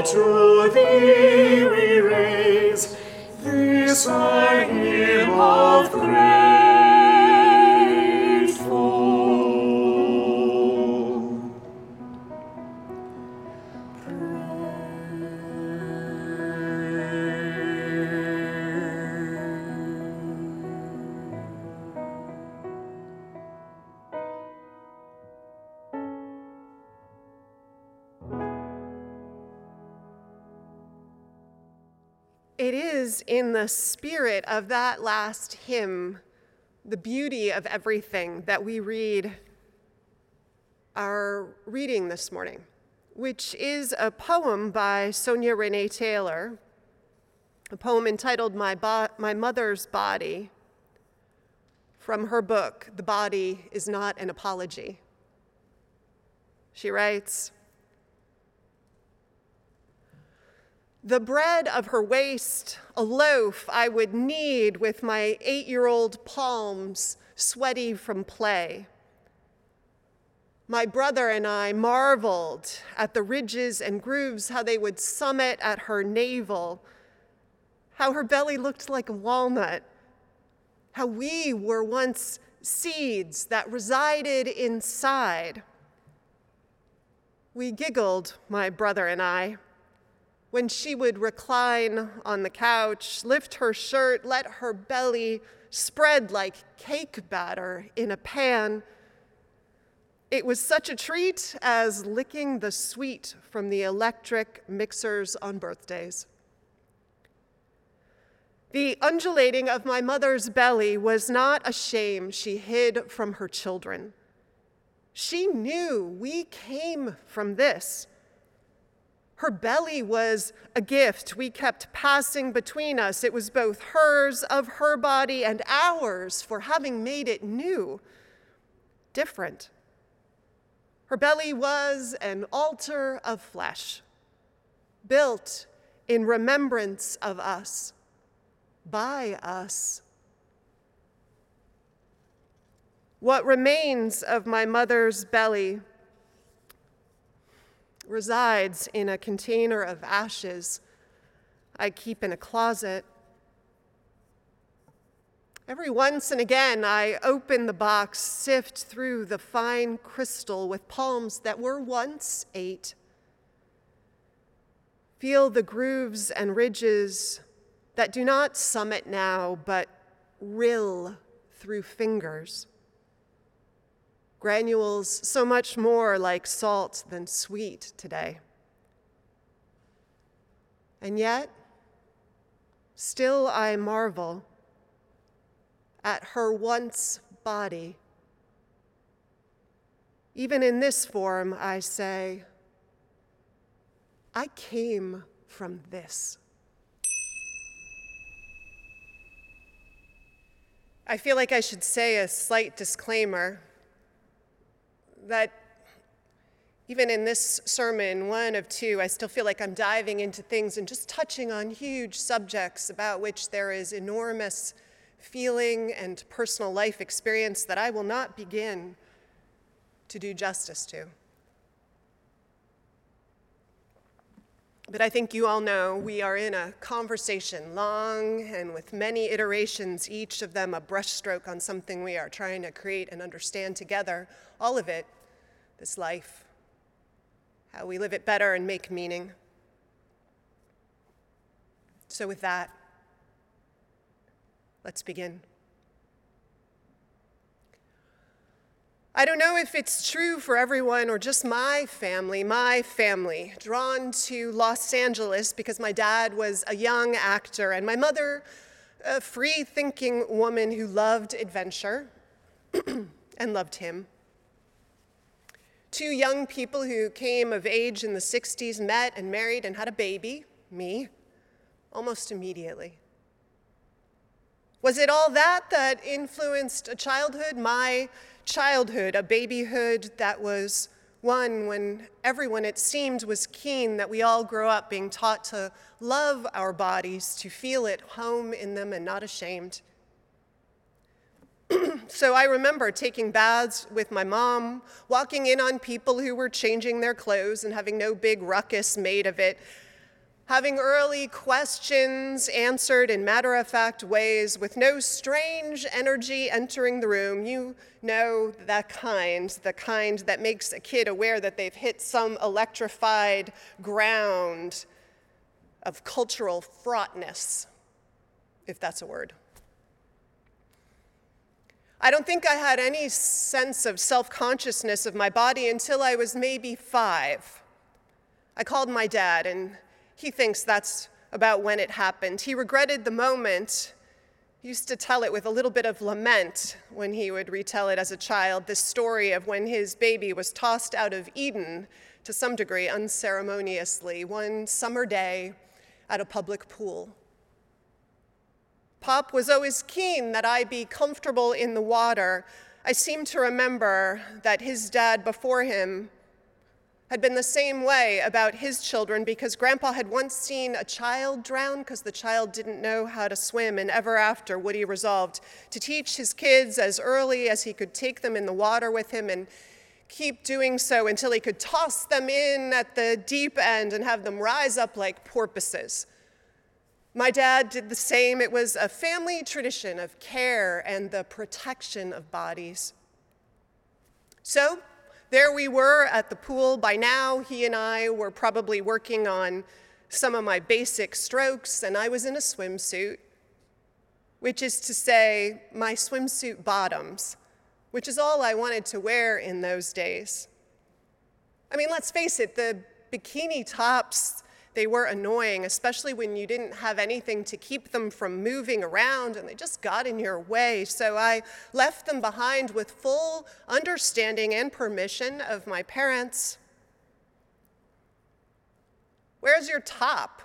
of the spirit of that last hymn, the beauty of everything, that we read our reading this morning, which is a poem by Sonya Renee Taylor, a poem entitled My, Bo- My Mother's Body, from her book, The Body is Not an Apology. She writes, The bread of her waist, a loaf I would knead with my eight year old palms, sweaty from play. my brother and I marveled at the ridges and grooves, how they would summit at her navel, how her belly looked like a walnut, how we were once seeds that resided inside. We giggled, my brother and I, when she would recline on the couch, lift her shirt, let her belly spread like cake batter in a pan. It was such a treat as licking the sweet from the electric mixers on birthdays. The undulating of my mother's belly was not a shame she hid from her children. She knew we came from this. Her belly was a gift we kept passing between us. It was both hers, of her body, and ours for having made it new, different. Her belly was an altar of flesh, built in remembrance of us, by us. What remains of my mother's belly resides in a container of ashes I keep in a closet. Every once and again, I open the box, sift through the fine crystal with palms that were once eight. Feel the grooves and ridges that do not summit now, but rill through fingers granules so much more like salt than sweet today. And yet, still I marvel at her once body. Even in this form, I say, I came from this. I feel like I should say a slight disclaimer that even in this sermon, one of two, I still feel like I'm diving into things and just touching on huge subjects about which there is enormous feeling and personal life experience that I will not begin to do justice to. But I think you all know we are in a conversation, long and with many iterations, each of them a brushstroke on something we are trying to create and understand together, all of it, this life, how we live it better and make meaning. So, with that, let's begin. I don't know if it's true for everyone or just my family, my family, drawn to Los Angeles because my dad was a young actor and my mother, a free thinking woman who loved adventure and loved him. Two young people who came of age in the 60s met and married and had a baby, me, almost immediately. Was it all that that influenced a childhood? My childhood, a babyhood that was one when everyone, it seemed, was keen that we all grow up being taught to love our bodies, to feel at home in them and not ashamed. so I remember taking baths with my mom, walking in on people who were changing their clothes and having no big ruckus made of it, having early questions answered in matter of fact ways with no strange energy entering the room. You know that kind, the kind that makes a kid aware that they've hit some electrified ground of cultural fraughtness, if that's a word. I don't think I had any sense of self consciousness of my body until I was maybe five. I called my dad and he thinks that's about when it happened. He regretted the moment. He used to tell it with a little bit of lament when he would retell it as a child this story of when his baby was tossed out of Eden to some degree unceremoniously one summer day at a public pool. Pop was always keen that I be comfortable in the water. I seem to remember that his dad before him had been the same way about his children because Grandpa had once seen a child drown because the child didn't know how to swim, and ever after, Woody resolved to teach his kids as early as he could take them in the water with him and keep doing so until he could toss them in at the deep end and have them rise up like porpoises. My dad did the same. It was a family tradition of care and the protection of bodies. So there we were at the pool. By now, he and I were probably working on some of my basic strokes, and I was in a swimsuit, which is to say, my swimsuit bottoms, which is all I wanted to wear in those days. I mean, let's face it, the bikini tops they were annoying, especially when you didn't have anything to keep them from moving around and they just got in your way. So I left them behind with full understanding and permission of my parents. Where's your top?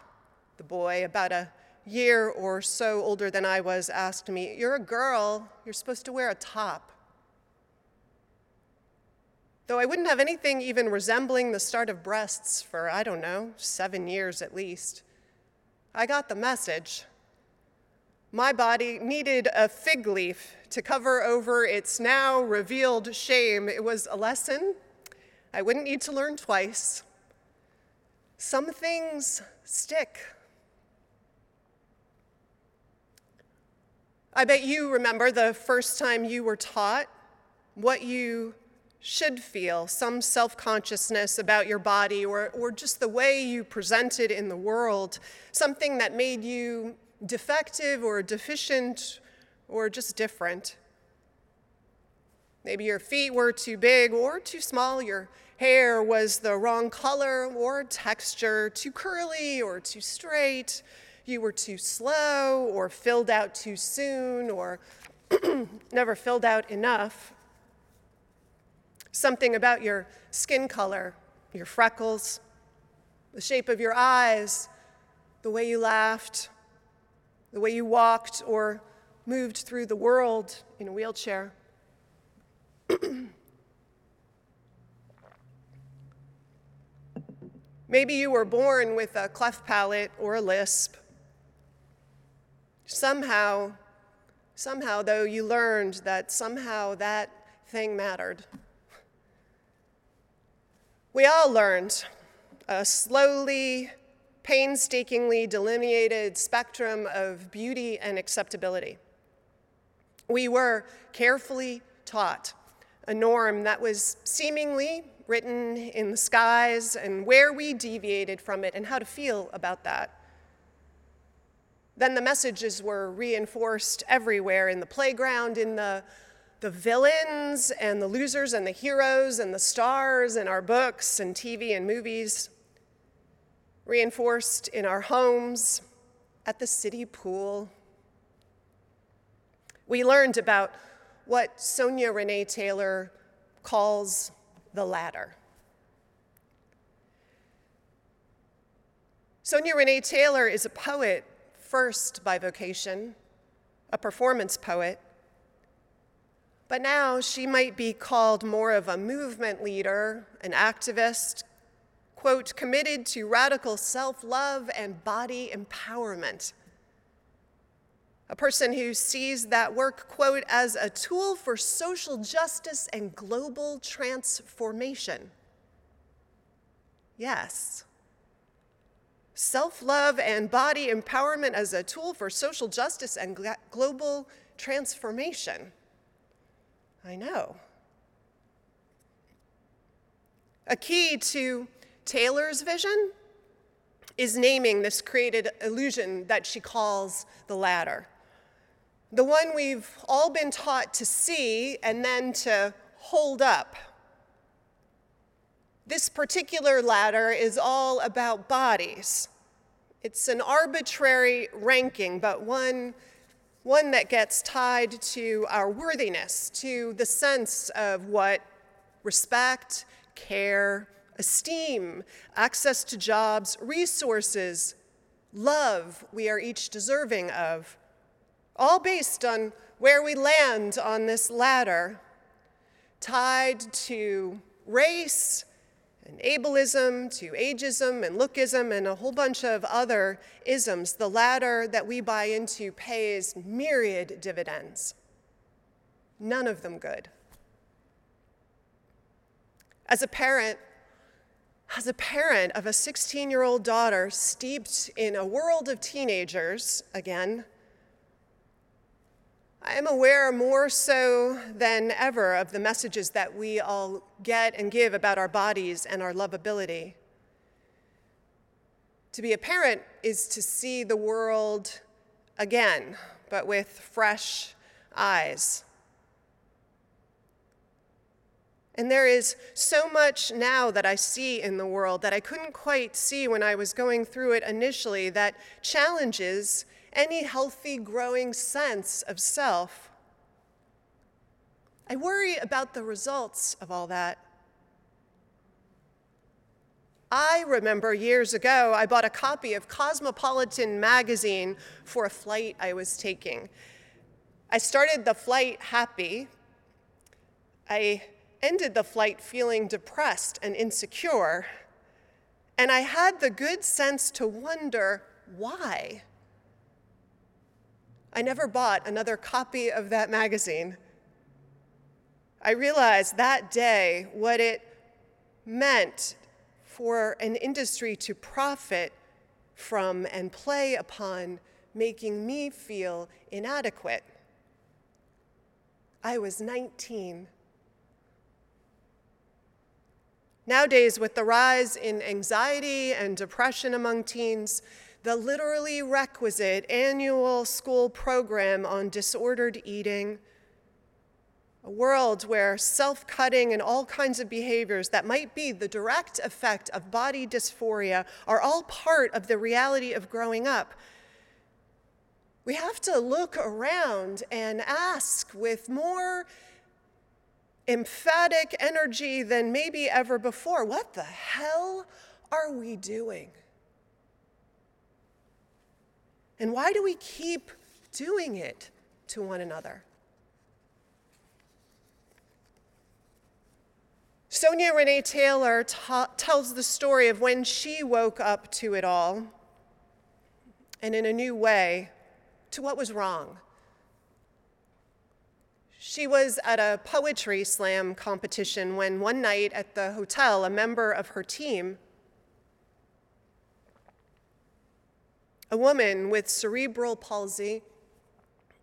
The boy, about a year or so older than I was, asked me. You're a girl, you're supposed to wear a top. Though I wouldn't have anything even resembling the start of breasts for, I don't know, seven years at least, I got the message. My body needed a fig leaf to cover over its now revealed shame. It was a lesson I wouldn't need to learn twice. Some things stick. I bet you remember the first time you were taught what you should feel some self consciousness about your body or, or just the way you presented in the world, something that made you defective or deficient or just different. Maybe your feet were too big or too small, your hair was the wrong color or texture, too curly or too straight, you were too slow or filled out too soon or never filled out enough something about your skin color, your freckles, the shape of your eyes, the way you laughed, the way you walked or moved through the world in a wheelchair. Maybe you were born with a cleft palate or a lisp. Somehow, somehow, though, you learned that somehow that thing mattered. We all learned a slowly, painstakingly delineated spectrum of beauty and acceptability. We were carefully taught a norm that was seemingly written in the skies and where we deviated from it and how to feel about that. Then the messages were reinforced everywhere in the playground, in the the villains and the losers and the heroes and the stars in our books and TV and movies, reinforced in our homes, at the city pool. We learned about what Sonya Renee Taylor calls the ladder. Sonya Renee Taylor is a poet first by vocation, a performance poet, but now she might be called more of a movement leader, an activist, quote, committed to radical self love and body empowerment. A person who sees that work, quote, as a tool for social justice and global transformation. Yes. Self love and body empowerment as a tool for social justice and global transformation. I know. A key to Taylor's vision is naming this created illusion that she calls the ladder. The one we've all been taught to see and then to hold up. This particular ladder is all about bodies. It's an arbitrary ranking, but one one that gets tied to our worthiness, to the sense of what respect, care, esteem, access to jobs, resources, love we are each deserving of, all based on where we land on this ladder, tied to race, and ableism to ageism and lookism and a whole bunch of other isms, the ladder that we buy into pays myriad dividends. None of them good. As a parent, as a parent of a 16 year old daughter steeped in a world of teenagers, again, I am aware more so than ever of the messages that we all get and give about our bodies and our lovability. To be a parent is to see the world again, but with fresh eyes. And there is so much now that I see in the world that I couldn't quite see when I was going through it initially that challenges any healthy, growing sense of self. I worry about the results of all that. I remember years ago, I bought a copy of Cosmopolitan magazine for a flight I was taking. I started the flight happy. I ended the flight feeling depressed and insecure. And I had the good sense to wonder why. I never bought another copy of that magazine. I realized that day what it meant for an industry to profit from and play upon making me feel inadequate. I was 19. Nowadays, with the rise in anxiety and depression among teens, the literally requisite annual school program on disordered eating, a world where self cutting and all kinds of behaviors that might be the direct effect of body dysphoria are all part of the reality of growing up. We have to look around and ask with more emphatic energy than maybe ever before what the hell are we doing? And why do we keep doing it to one another? Sonya Renee Taylor ta- tells the story of when she woke up to it all and in a new way to what was wrong. She was at a poetry slam competition when one night at the hotel, a member of her team, a woman with cerebral palsy,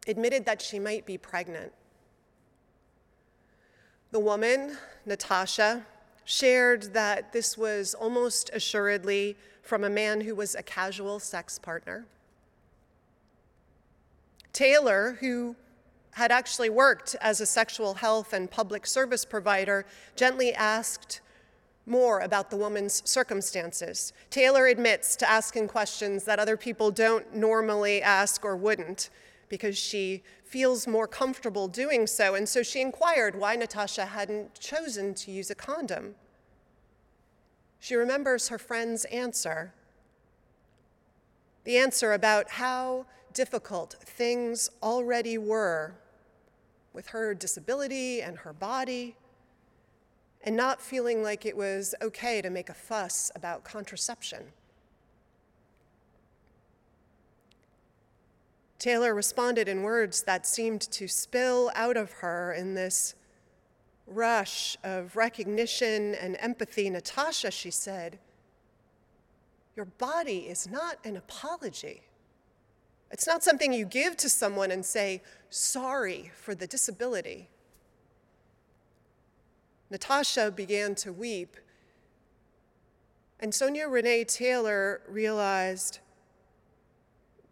admitted that she might be pregnant. The woman, Natasha, shared that this was almost assuredly from a man who was a casual sex partner. Taylor, who had actually worked as a sexual health and public service provider, gently asked more about the woman's circumstances. Taylor admits to asking questions that other people don't normally ask or wouldn't because she feels more comfortable doing so. And so she inquired why Natasha hadn't chosen to use a condom. She remembers her friend's answer the answer about how difficult things already were with her disability and her body, and not feeling like it was okay to make a fuss about contraception. Taylor responded in words that seemed to spill out of her in this rush of recognition and empathy. Natasha, she said, your body is not an apology. It's not something you give to someone and say, sorry for the disability. Natasha began to weep. And Sonya Renee Taylor realized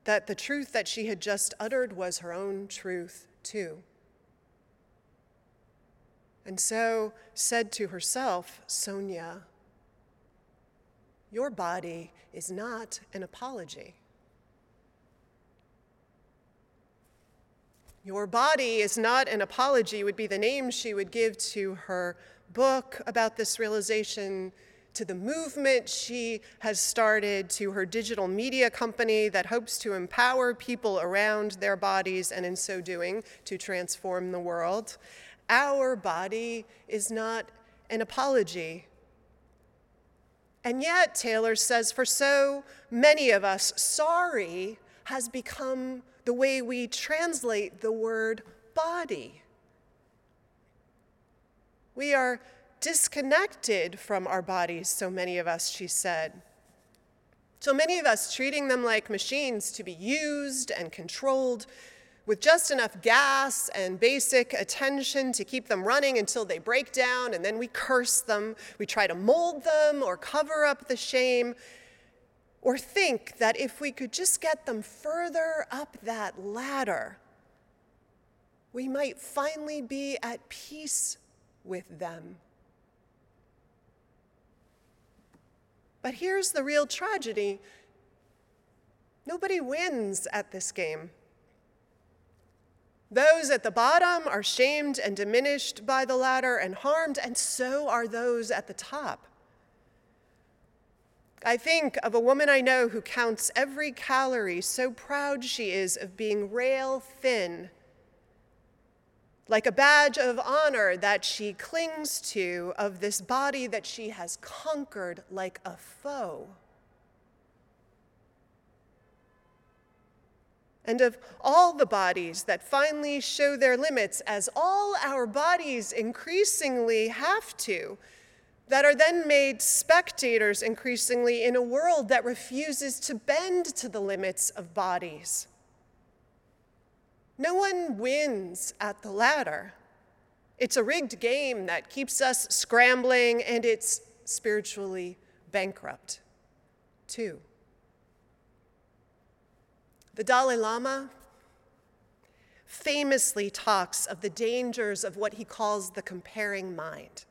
that the truth that she had just uttered was her own truth, too. And so said to herself, Sonya, your body is not an apology. Your body is not an apology, would be the name she would give to her book about this realization to the movement she has started, to her digital media company that hopes to empower people around their bodies and, in so doing, to transform the world. Our body is not an apology. And yet, Taylor says, for so many of us, sorry has become the way we translate the word body. We are disconnected from our bodies, so many of us, she said. So many of us treating them like machines to be used and controlled with just enough gas and basic attention to keep them running until they break down, and then we curse them. We try to mold them or cover up the shame, or think that if we could just get them further up that ladder, we might finally be at peace with them. But here's the real tragedy nobody wins at this game. Those at the bottom are shamed and diminished by the ladder and harmed, and so are those at the top. I think of a woman I know who counts every calorie, so proud she is of being rail thin like a badge of honor that she clings to of this body that she has conquered like a foe. And of all the bodies that finally show their limits, as all our bodies increasingly have to, that are then made spectators increasingly in a world that refuses to bend to the limits of bodies. No one wins at the ladder. It's a rigged game that keeps us scrambling, and it's spiritually bankrupt, too. The Dalai Lama famously talks of the dangers of what he calls the comparing mind.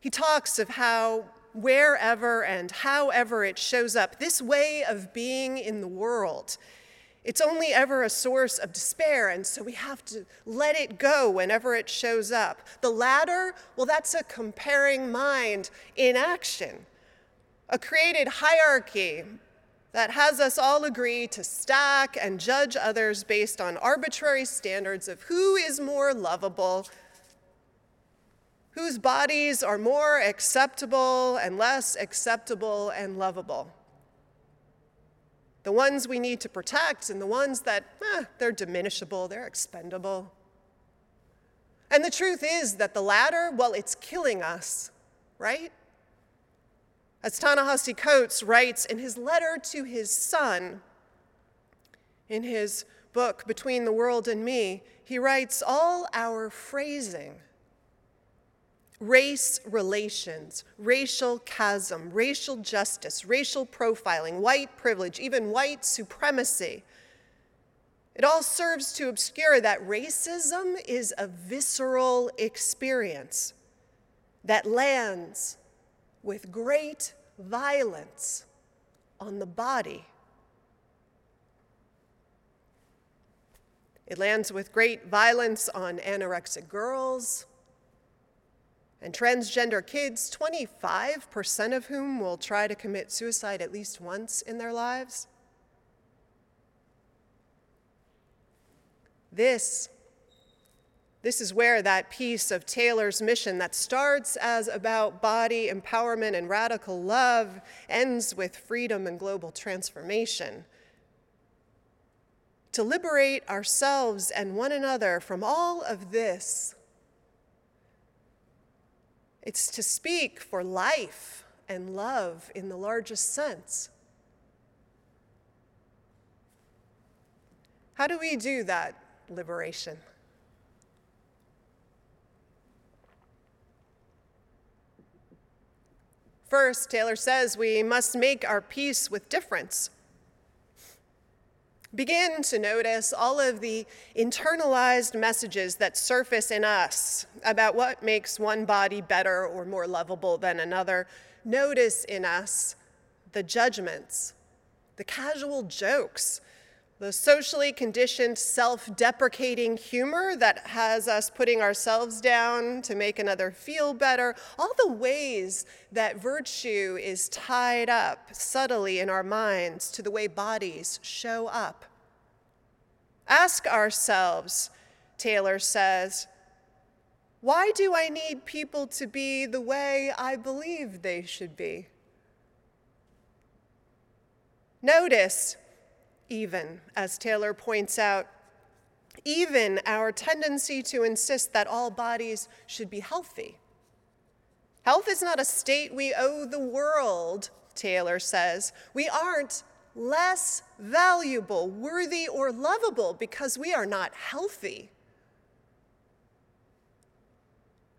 He talks of how, wherever and however it shows up, this way of being in the world it's only ever a source of despair, and so we have to let it go whenever it shows up. The ladder, well, that's a comparing mind in action, a created hierarchy that has us all agree to stack and judge others based on arbitrary standards of who is more lovable, whose bodies are more acceptable and less acceptable and lovable the ones we need to protect and the ones that, eh, they're diminishable, they're expendable. And the truth is that the ladder, well, it's killing us, right? As Ta-Nehisi Coates writes in his letter to his son, in his book, Between the World and Me, he writes, All our phrasing race relations, racial chasm, racial justice, racial profiling, white privilege, even white supremacy. It all serves to obscure that racism is a visceral experience that lands with great violence on the body. It lands with great violence on anorexic girls, and transgender kids, 25% of whom will try to commit suicide at least once in their lives. This, this is where that piece of Taylor's mission that starts as about body empowerment and radical love ends with freedom and global transformation. To liberate ourselves and one another from all of this it's to speak for life and love in the largest sense. How do we do that liberation? First, Taylor says we must make our peace with difference. Begin to notice all of the internalized messages that surface in us about what makes one body better or more lovable than another. Notice in us the judgments, the casual jokes, the socially conditioned self deprecating humor that has us putting ourselves down to make another feel better, all the ways that virtue is tied up subtly in our minds to the way bodies show up. Ask ourselves, Taylor says, why do I need people to be the way I believe they should be? Notice even, as Taylor points out, even our tendency to insist that all bodies should be healthy, Health is not a state we owe the world, Taylor says. We aren't less valuable, worthy, or lovable because we are not healthy.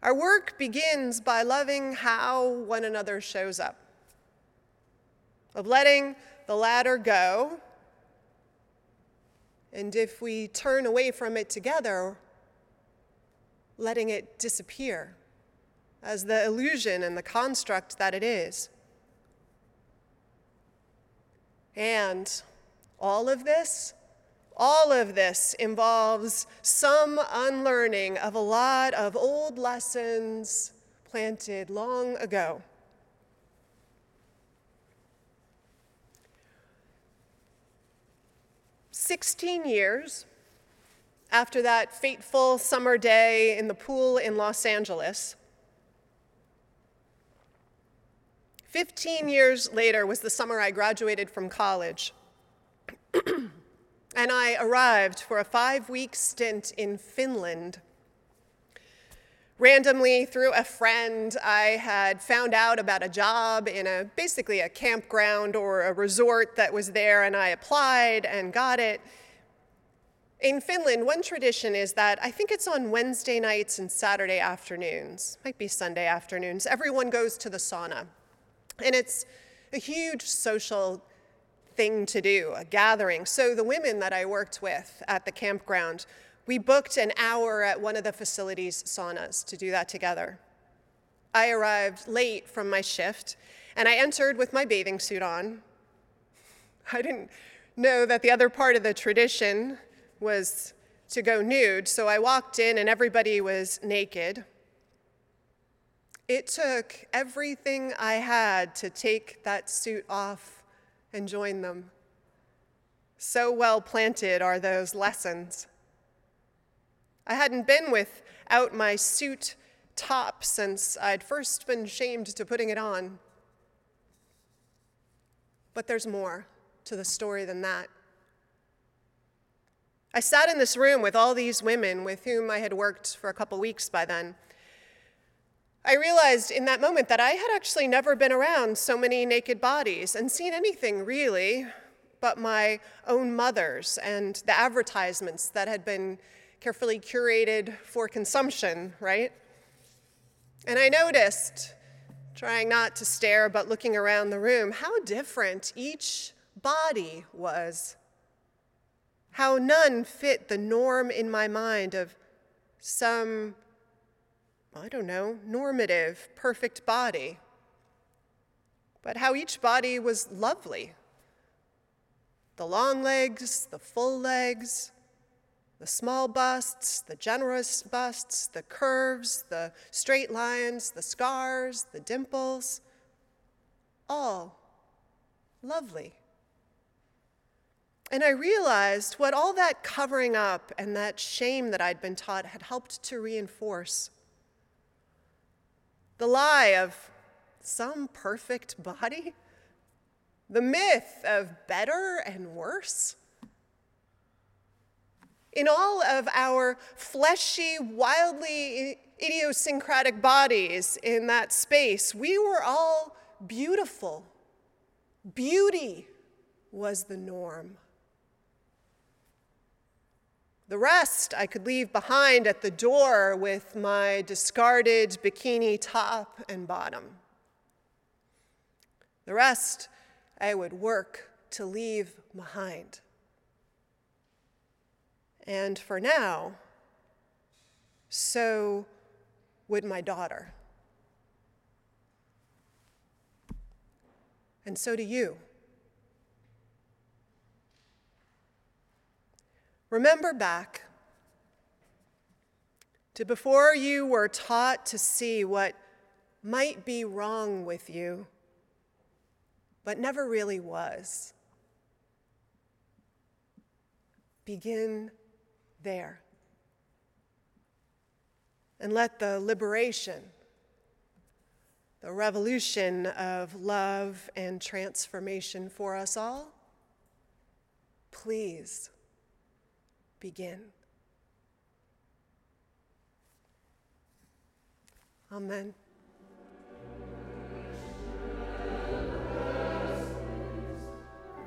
Our work begins by loving how one another shows up, of letting the ladder go. And if we turn away from it together, letting it disappear as the illusion and the construct that it is. And all of this, all of this involves some unlearning of a lot of old lessons planted long ago. Sixteen years after that fateful summer day in the pool in Los Angeles, 15 years later was the summer I graduated from college. and I arrived for a five week stint in Finland. Randomly, through a friend, I had found out about a job in a basically a campground or a resort that was there, and I applied and got it. In Finland, one tradition is that I think it's on Wednesday nights and Saturday afternoons, might be Sunday afternoons, everyone goes to the sauna. And it's a huge social thing to do, a gathering. So the women that I worked with at the campground, we booked an hour at one of the facility's saunas to do that together. I arrived late from my shift, and I entered with my bathing suit on. I didn't know that the other part of the tradition was to go nude, so I walked in and everybody was naked. It took everything I had to take that suit off and join them. So well planted are those lessons. I hadn't been without my suit top since I'd first been shamed to putting it on. But there's more to the story than that. I sat in this room with all these women with whom I had worked for a couple weeks by then. I realized in that moment that I had actually never been around so many naked bodies and seen anything really but my own mother's and the advertisements that had been carefully curated for consumption, right? And I noticed, trying not to stare but looking around the room, how different each body was. How none fit the norm in my mind of some I don't know, normative, perfect body, but how each body was lovely. The long legs, the full legs, the small busts, the generous busts, the curves, the straight lines, the scars, the dimples, all lovely. And I realized what all that covering up and that shame that I'd been taught had helped to reinforce the lie of some perfect body, the myth of better and worse. In all of our fleshy, wildly idiosyncratic bodies in that space, we were all beautiful. Beauty was the norm. The rest I could leave behind at the door with my discarded bikini top and bottom. The rest I would work to leave behind. And for now, so would my daughter. And so do you. Remember back to before you were taught to see what might be wrong with you, but never really was. Begin there. And let the liberation, the revolution of love and transformation for us all, please begin. Amen.